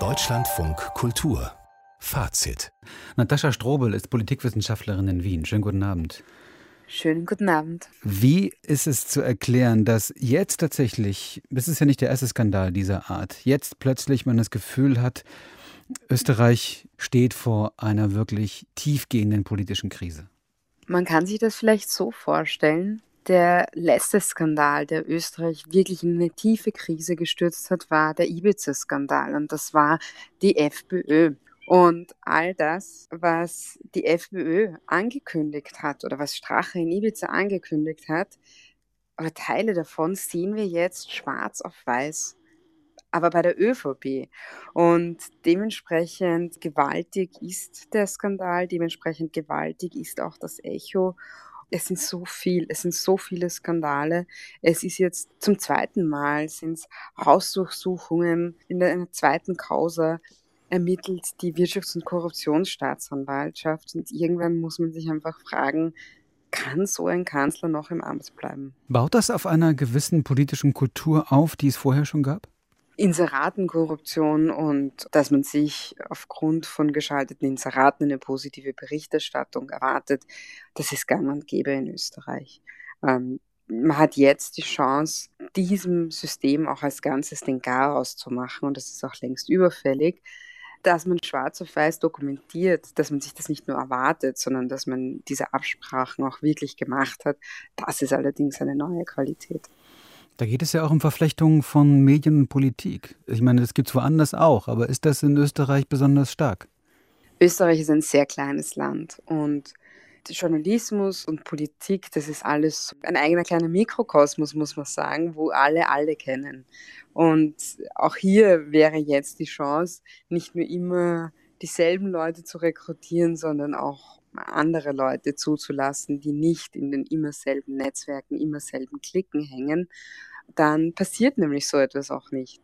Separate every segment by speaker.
Speaker 1: Deutschlandfunk Kultur Fazit.
Speaker 2: Natascha Strobel ist Politikwissenschaftlerin in Wien. Schönen guten Abend.
Speaker 3: Schönen guten Abend.
Speaker 2: Wie ist es zu erklären, dass jetzt tatsächlich, das ist ja nicht der erste Skandal dieser Art, jetzt plötzlich man das Gefühl hat, Österreich steht vor einer wirklich tiefgehenden politischen Krise?
Speaker 3: Man kann sich das vielleicht so vorstellen. Der letzte Skandal, der Österreich wirklich in eine tiefe Krise gestürzt hat, war der Ibiza-Skandal. Und das war die FPÖ. Und all das, was die FPÖ angekündigt hat oder was Strache in Ibiza angekündigt hat, oder Teile davon sehen wir jetzt schwarz auf weiß, aber bei der ÖVP. Und dementsprechend gewaltig ist der Skandal, dementsprechend gewaltig ist auch das Echo. Es sind so viel, es sind so viele Skandale. Es ist jetzt zum zweiten Mal sind es Hausdurchsuchungen in der, in der zweiten Causa ermittelt die Wirtschafts- und Korruptionsstaatsanwaltschaft und irgendwann muss man sich einfach fragen, kann so ein Kanzler noch im Amt bleiben?
Speaker 2: Baut das auf einer gewissen politischen Kultur auf, die es vorher schon gab?
Speaker 3: Inseratenkorruption und dass man sich aufgrund von geschalteten Inseraten eine positive Berichterstattung erwartet, das ist gang und gäbe in Österreich. Ähm, man hat jetzt die Chance, diesem System auch als Ganzes den Garaus zu machen und das ist auch längst überfällig dass man schwarz auf weiß dokumentiert, dass man sich das nicht nur erwartet, sondern dass man diese Absprachen auch wirklich gemacht hat, das ist allerdings eine neue Qualität.
Speaker 2: Da geht es ja auch um Verflechtungen von Medien und Politik. Ich meine, das gibt es woanders auch, aber ist das in Österreich besonders stark?
Speaker 3: Österreich ist ein sehr kleines Land und Journalismus und Politik, das ist alles ein eigener kleiner Mikrokosmos, muss man sagen, wo alle alle kennen. Und auch hier wäre jetzt die Chance, nicht nur immer dieselben Leute zu rekrutieren, sondern auch andere Leute zuzulassen, die nicht in den immer selben Netzwerken, immer selben Klicken hängen, dann passiert nämlich so etwas auch nicht.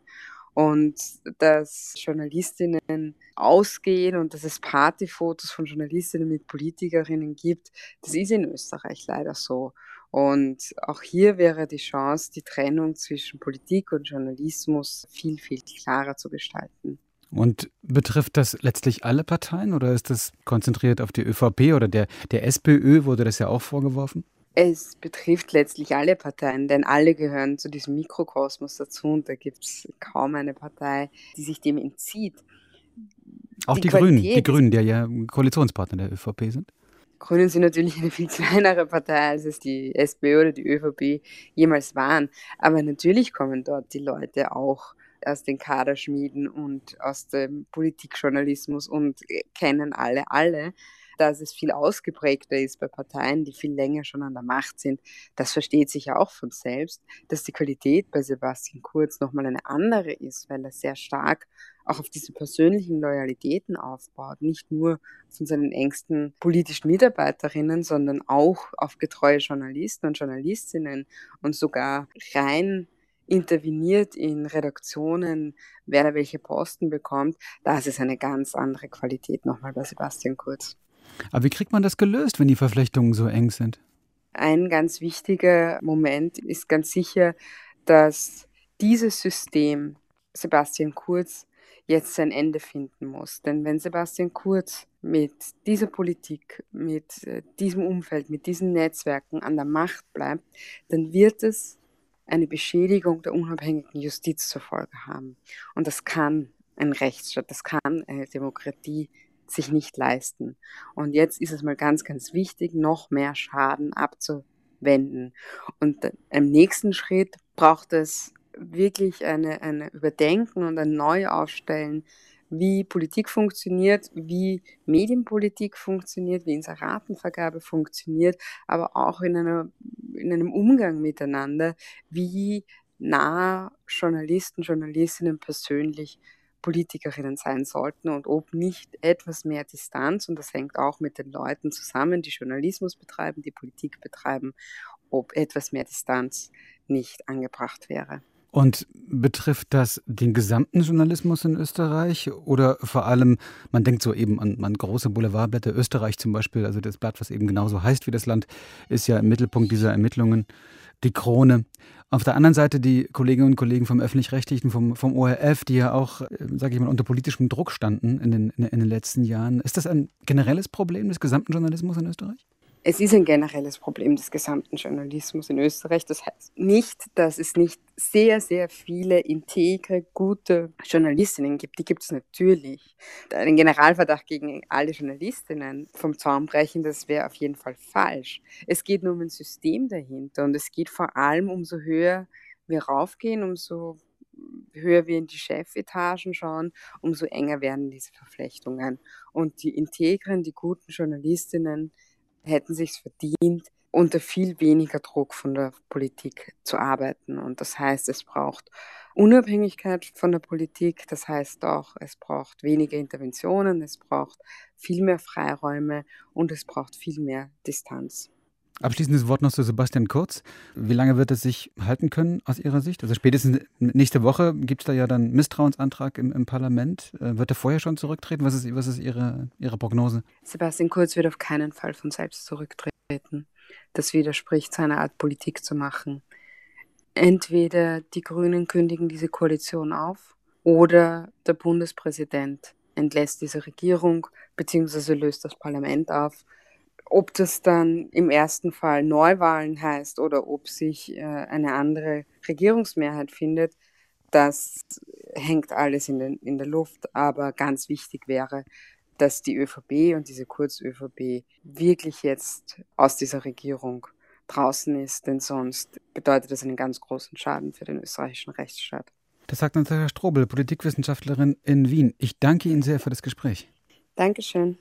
Speaker 3: Und dass Journalistinnen ausgehen und dass es Partyfotos von Journalistinnen mit Politikerinnen gibt, das ist in Österreich leider so. Und auch hier wäre die Chance, die Trennung zwischen Politik und Journalismus viel, viel klarer zu gestalten.
Speaker 2: Und betrifft das letztlich alle Parteien oder ist das konzentriert auf die ÖVP oder der, der SPÖ wurde das ja auch vorgeworfen?
Speaker 3: Es betrifft letztlich alle Parteien, denn alle gehören zu diesem Mikrokosmos dazu und da gibt es kaum eine Partei, die sich dem entzieht.
Speaker 2: Auch die, die Grünen, die Grünen, die ja Koalitionspartner der ÖVP sind.
Speaker 3: Grünen sind natürlich eine viel kleinere Partei, als es die SPÖ oder die ÖVP jemals waren. Aber natürlich kommen dort die Leute auch aus den Kaderschmieden und aus dem Politikjournalismus und kennen alle alle dass es viel ausgeprägter ist bei Parteien, die viel länger schon an der Macht sind. Das versteht sich ja auch von selbst, dass die Qualität bei Sebastian Kurz nochmal eine andere ist, weil er sehr stark auch auf diese persönlichen Loyalitäten aufbaut, nicht nur von seinen engsten politischen Mitarbeiterinnen, sondern auch auf getreue Journalisten und Journalistinnen und sogar rein interveniert in Redaktionen, wer da welche Posten bekommt, das ist eine ganz andere Qualität nochmal bei Sebastian Kurz.
Speaker 2: Aber wie kriegt man das gelöst, wenn die Verflechtungen so eng sind?
Speaker 3: Ein ganz wichtiger Moment ist ganz sicher, dass dieses System Sebastian Kurz jetzt sein Ende finden muss. Denn wenn Sebastian Kurz mit dieser Politik, mit äh, diesem Umfeld, mit diesen Netzwerken an der Macht bleibt, dann wird es eine Beschädigung der unabhängigen Justiz zur Folge haben. Und das kann ein Rechtsstaat, das kann eine Demokratie sich nicht leisten. Und jetzt ist es mal ganz, ganz wichtig, noch mehr Schaden abzuwenden. Und im nächsten Schritt braucht es wirklich eine, eine Überdenken und ein Neuaufstellen, wie Politik funktioniert, wie Medienpolitik funktioniert, wie Inseratenvergabe funktioniert, aber auch in, einer, in einem Umgang miteinander, wie nah Journalisten, Journalistinnen persönlich Politikerinnen sein sollten und ob nicht etwas mehr Distanz, und das hängt auch mit den Leuten zusammen, die Journalismus betreiben, die Politik betreiben, ob etwas mehr Distanz nicht angebracht wäre.
Speaker 2: Und betrifft das den gesamten Journalismus in Österreich oder vor allem, man denkt so eben an, an große Boulevardblätter, Österreich zum Beispiel, also das Blatt, was eben genauso heißt wie das Land, ist ja im Mittelpunkt dieser Ermittlungen, die Krone. Auf der anderen Seite die Kolleginnen und Kollegen vom Öffentlich-Rechtlichen, vom, vom ORF, die ja auch, äh, sage ich mal, unter politischem Druck standen in den, in den letzten Jahren. Ist das ein generelles Problem des gesamten Journalismus in Österreich?
Speaker 3: Es ist ein generelles Problem des gesamten Journalismus in Österreich. Das heißt nicht, dass es nicht sehr, sehr viele integre, gute Journalistinnen gibt. Die gibt es natürlich. Einen Generalverdacht gegen alle Journalistinnen vom Zaun brechen, das wäre auf jeden Fall falsch. Es geht nur um ein System dahinter und es geht vor allem, umso höher wir raufgehen, umso höher wir in die Chefetagen schauen, umso enger werden diese Verflechtungen. Und die integren, die guten Journalistinnen, hätten sich verdient, unter viel weniger Druck von der Politik zu arbeiten. Und das heißt, es braucht Unabhängigkeit von der Politik, das heißt auch, es braucht weniger Interventionen, es braucht viel mehr Freiräume und es braucht viel mehr Distanz.
Speaker 2: Abschließendes Wort noch zu Sebastian Kurz. Wie lange wird es sich halten können aus Ihrer Sicht? Also spätestens nächste Woche gibt es da ja dann Misstrauensantrag im, im, Parlament. Äh, wird er vorher schon zurücktreten? Was ist, was ist Ihre, Ihre Prognose?
Speaker 3: Sebastian Kurz wird auf keinen Fall von selbst zurücktreten. Das widerspricht seiner Art, Politik zu machen. Entweder die Grünen kündigen diese Koalition auf oder der Bundespräsident entlässt diese Regierung bzw. löst das Parlament auf ob das dann im ersten Fall Neuwahlen heißt oder ob sich äh, eine andere Regierungsmehrheit findet, das hängt alles in, den, in der Luft. Aber ganz wichtig wäre, dass die ÖVP und diese Kurz-ÖVP wirklich jetzt aus dieser Regierung draußen ist, denn sonst bedeutet das einen ganz großen Schaden für den österreichischen Rechtsstaat.
Speaker 2: Das sagt Natascha Strobel, Politikwissenschaftlerin in Wien. Ich danke Ihnen sehr für das Gespräch.
Speaker 3: Dankeschön.